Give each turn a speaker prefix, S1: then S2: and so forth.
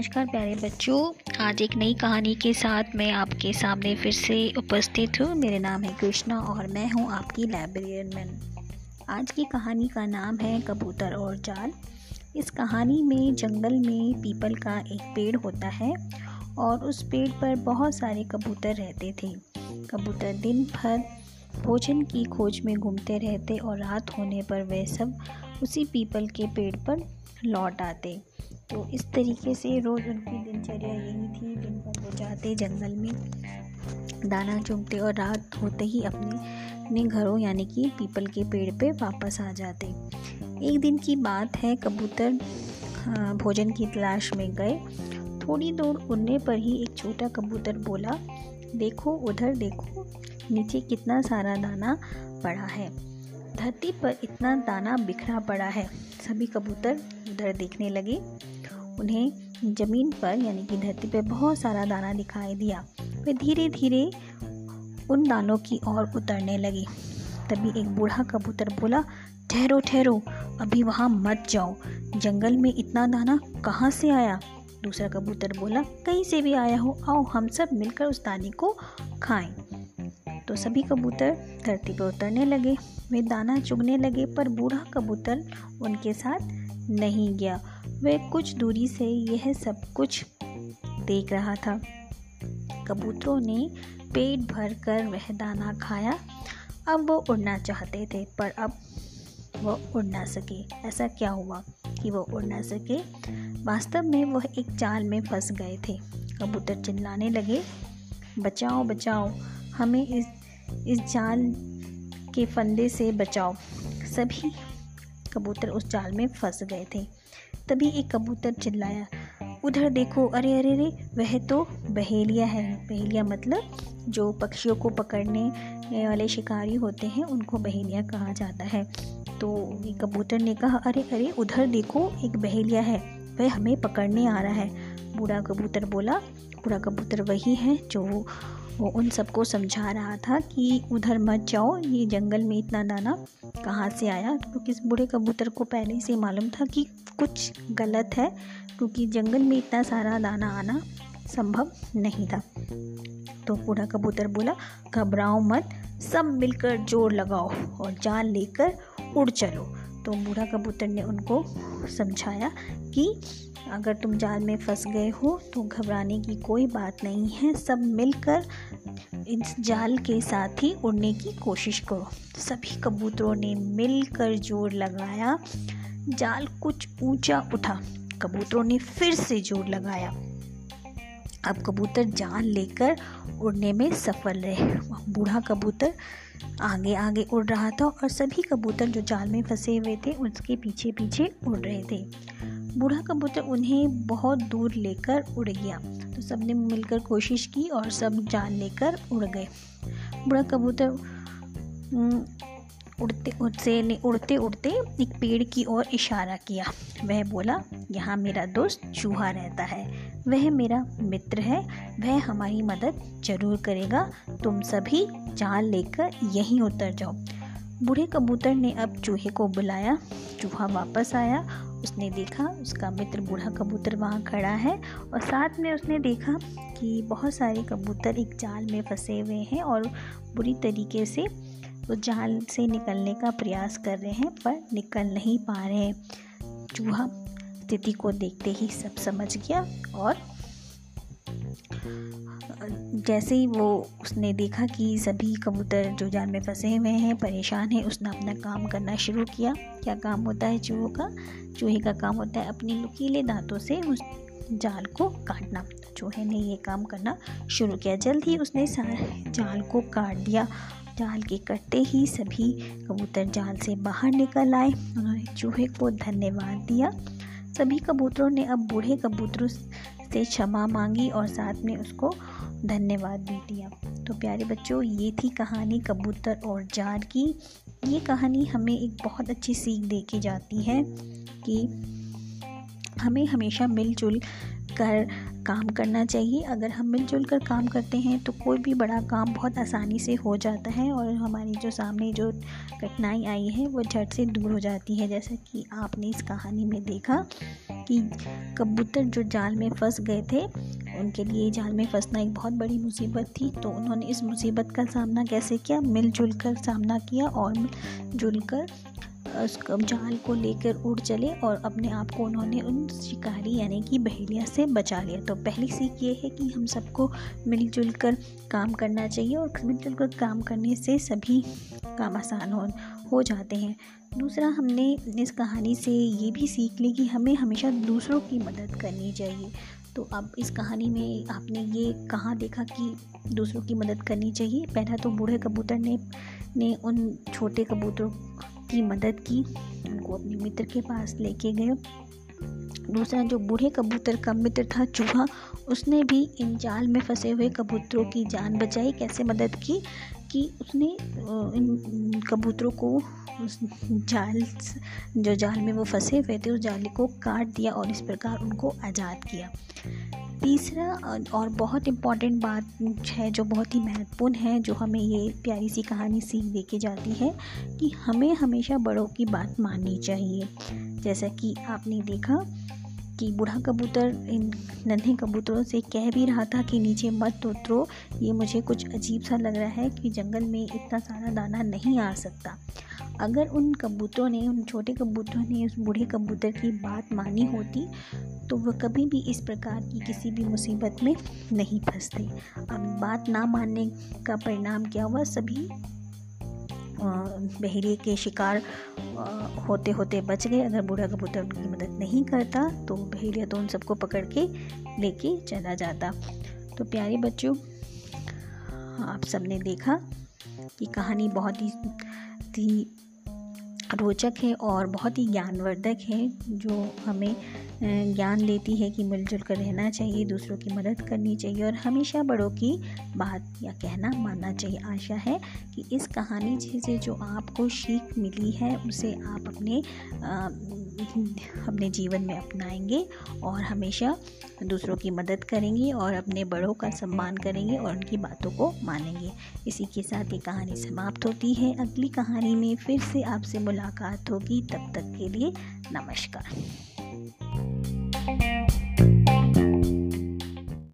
S1: नमस्कार प्यारे बच्चों। आज एक नई कहानी के साथ मैं आपके सामने फिर से उपस्थित हूँ। मेरे नाम है कृष्णा और मैं हूँ आपकी लाइब्रेरियन मैन आज की कहानी का नाम है कबूतर और जाल। इस कहानी में जंगल में पीपल का एक पेड़ होता है और उस पेड़ पर बहुत सारे कबूतर रहते थे। कबूतर दिन भर भोजन की खोज में घूमते रहते और रात होने पर वे सब उसी पीपल के पेड़ पर लौट आते। तो इस तरीके से रोज़ उनकी दिनचर्या यही थी, दिन भर वो जाते जंगल में, दाना चुगते और रात होते ही अपने अपने घरों यानी कि पीपल के पेड़ पे वापस आ जाते। एक दिन की बात है, कबूतर भोजन की तलाश में गए। थोड़ी दूर उड़ने पर ही एक छोटा कबूतर बोला, देखो उधर, देखो, नीचे कितना सारा दाना पड़ा है। धरती पर इतना दाना बिखरा पड़ा है। सभी कबूतर उधर देखने लगे। उन्हें ज़मीन पर, यानी कि धरती पर बहुत सारा दाना दिखाई दिया। वे धीरे धीरे उन दानों की ओर उतरने लगी। तभी एक बूढ़ा कबूतर बोला, ठहरो ठहरो, अभी वहाँ मत जाओ। जंगल में इतना दाना कहाँ से आया? दूसरा कबूतर बोला, कहीं से भी आया हो, आओ हम सब मिलकर उस दाने को खाएँ। तो सभी कबूतर धरती पर उतरने लगे। वे दाना चुगने लगे, पर बूढ़ा कबूतर उनके साथ नहीं गया। वह कुछ दूरी से यह सब कुछ देख रहा था। कबूतरों ने पेट भर कर वह दाना खाया। अब वो उड़ना चाहते थे, पर अब वो उड़ ना सके। ऐसा क्या हुआ कि वो उड़ ना सके? वास्तव में वह एक चाल में फंस गए थे। कबूतर चिल्लाने लगे, बचाओ बचाओ, हमें इस इस जाल के फंदे से बचाओ। सभी कबूतर उस जाल में फंस गए थे। तभी एक कबूतर चिल्लाया, उधर देखो, अरे अरे अरे, वह तो बहेलिया है। बहेलिया मतलब जो पक्षियों को पकड़ने वाले शिकारी होते हैं, उनको बहेलिया कहा जाता है। तो एक कबूतर ने कहा, अरे अरे, उधर देखो, एक बहेलिया है। वह हमें पकड़ने आ रहा है। बूढ़ा कबूतर बोला, बूढ़ा कबूतर वही है जो वो उन सबको समझा रहा था कि उधर मत जाओ, ये जंगल में इतना दाना कहाँ से आया? क्योंकि इस बूढ़े कबूतर को पहले से मालूम था कि कुछ गलत है, क्योंकि जंगल में इतना सारा दाना आना संभव नहीं था। तो बूढ़ा कबूतर बोला, घबराओ मत, सब मिलकर ज़ोर लगाओ और जाल लेकर उड़ चलो। तो बूढ़ा कबूतर ने उनको समझाया कि अगर तुम जाल में फंस गए हो तो घबराने की कोई बात नहीं है। सब मिलकर इस जाल के साथ ही उड़ने की कोशिश करो। सभी कबूतरों ने मिलकर ज़ोर लगाया। जाल कुछ ऊँचा उठा। कबूतरों ने फिर से ज़ोर लगाया। अब कबूतर जाल लेकर उड़ने में सफल रहे। बूढ़ा कबूतर आगे आगे उड़ रहा था और सभी कबूतर जो जाल में फंसे हुए थे, उसके पीछे पीछे उड़ रहे थे। बूढ़ा कबूतर उन्हें बहुत दूर लेकर उड़ गया। तो सबने मिलकर कोशिश की और सब जान लेकर उड़ गए। बूढ़ा कबूतर उड़ते उड़ते, ने उड़ते उड़ते एक पेड़ की ओर इशारा किया। वह बोला, यहाँ मेरा दोस्त चूहा रहता है। वह मेरा मित्र है। वह हमारी मदद ज़रूर करेगा। तुम सभी जान लेकर यहीं उतर जाओ। बूढ़े कबूतर ने अब चूहे को बुलाया। चूहा वापस आया। उसने देखा, उसका मित्र बूढ़ा कबूतर वहाँ खड़ा है और साथ में उसने देखा कि बहुत सारे कबूतर एक जाल में फंसे हुए हैं और बुरी तरीके से उस जाल से निकलने का प्रयास कर रहे हैं, पर निकल नहीं पा रहे हैं। चूहा स्थिति को देखते ही सब समझ गया और, जैसे ही वो उसने देखा कि सभी कबूतर जो जाल में फंसे हुए हैं, परेशान हैं, उसने अपना काम करना शुरू किया। क्या काम होता है चूहों का? चूहे का काम होता है अपने नुकीले दांतों से उस जाल को काटना। चूहे ने ये काम करना शुरू किया। जल्द ही उसने सारे जाल को काट दिया जाल के कटते ही सभी कबूतर जाल से बाहर निकल आए। उन्होंने चूहे को धन्यवाद दिया। सभी कबूतरों ने अब बूढ़े कबूतरों से क्षमा मांगी और साथ में उसको धन्यवाद भी दिया। तो प्यारे बच्चों, ये थी कहानी कबूतर और जाल की। ये कहानी हमें एक बहुत अच्छी सीख दे के जाती है कि हमें हमेशा मिलजुल कर काम करना चाहिए। अगर हम मिलजुल कर काम करते हैं तो कोई भी बड़ा काम बहुत आसानी से हो जाता है और हमारी जो सामने जो कठिनाई आई है, वो झट से दूर हो जाती है। जैसा कि आपने इस कहानी में देखा कि कबूतर जो जाल में फंस गए थे, उनके लिए जाल में फंसना एक बहुत बड़ी मुसीबत थी। तो उन्होंने इस मुसीबत का सामना कैसे किया? मिलजुल कर सामना किया और मिलजुल कर जाल को लेकर उड़ चले और अपने आप को उन्होंने उन शिकारी यानी कि बहेलिया से बचा लिया। तो पहली सीख ये है कि हम सबको मिलजुल कर काम करना चाहिए और मिलजुल कर काम करने से सभी काम आसान हो हो जाते हैं। दूसरा, हमने इस कहानी से ये भी सीख ली कि हमें हमेशा दूसरों की मदद करनी चाहिए। तो अब इस कहानी में आपने ये कहाँ देखा कि दूसरों की मदद करनी चाहिए? पहला तो बूढ़े कबूतर ने ने उन छोटे कबूतरों की मदद की, उनको अपने मित्र के पास लेके गए। दूसरा जो बूढ़े कबूतर का मित्र था, चूहा, उसने भी इन जाल में फंसे हुए कबूतरों की जान बचाई, कैसे मदद की? कि उसने इन कबूतरों को उस जाल जो जाल में वो फंसे हुए थे, उस जाल को काट दिया और इस प्रकार उनको आज़ाद किया। तीसरा और बहुत इंपॉर्टेंट बात है, जो बहुत ही महत्वपूर्ण है, जो हमें ये प्यारी सी कहानी सीख दे के जाती है, कि हमें हमेशा बड़ों की बात माननी चाहिए। जैसा कि आपने देखा कि बूढ़ा कबूतर, इन नन्हे कबूतरों से कह भी रहा था कि नीचे मत उतरो। ये मुझे कुछ अजीब सा लग रहा है कि जंगल में इतना सारा दाना नहीं आ सकता। अगर उन कबूतरों ने, उन छोटे कबूतरों ने उस बूढ़े कबूतर की बात मानी होती तो वह कभी भी इस प्रकार की किसी भी मुसीबत में नहीं फंसते। अब बात ना मानने का परिणाम क्या हुआ? सभी बहेरे के शिकार होते होते बच गए। अगर बूढ़ा कबूतर उनकी मदद नहीं करता तो बहेरिया तो उन सबको पकड़ के लेके चला जाता। तो प्यारे बच्चों, आप सबने देखा कि कहानी बहुत ही थी रोचक है और बहुत ही ज्ञानवर्धक है, जो हमें ज्ञान देती है कि मिलजुल कर रहना चाहिए, दूसरों की मदद करनी चाहिए और हमेशा बड़ों की बात या कहना मानना चाहिए। आशा है कि इस कहानी से जो आपको सीख मिली है, उसे आप अपने अपने जीवन में अपनाएँगे और हमेशा दूसरों की मदद करेंगे और अपने बड़ों का सम्मान करेंगे और उनकी बातों को मानेंगे। इसी के साथ ये कहानी समाप्त होती है। अगली कहानी में फिर से आपसे मुलाकात होगी। तब तक के लिए नमस्कार।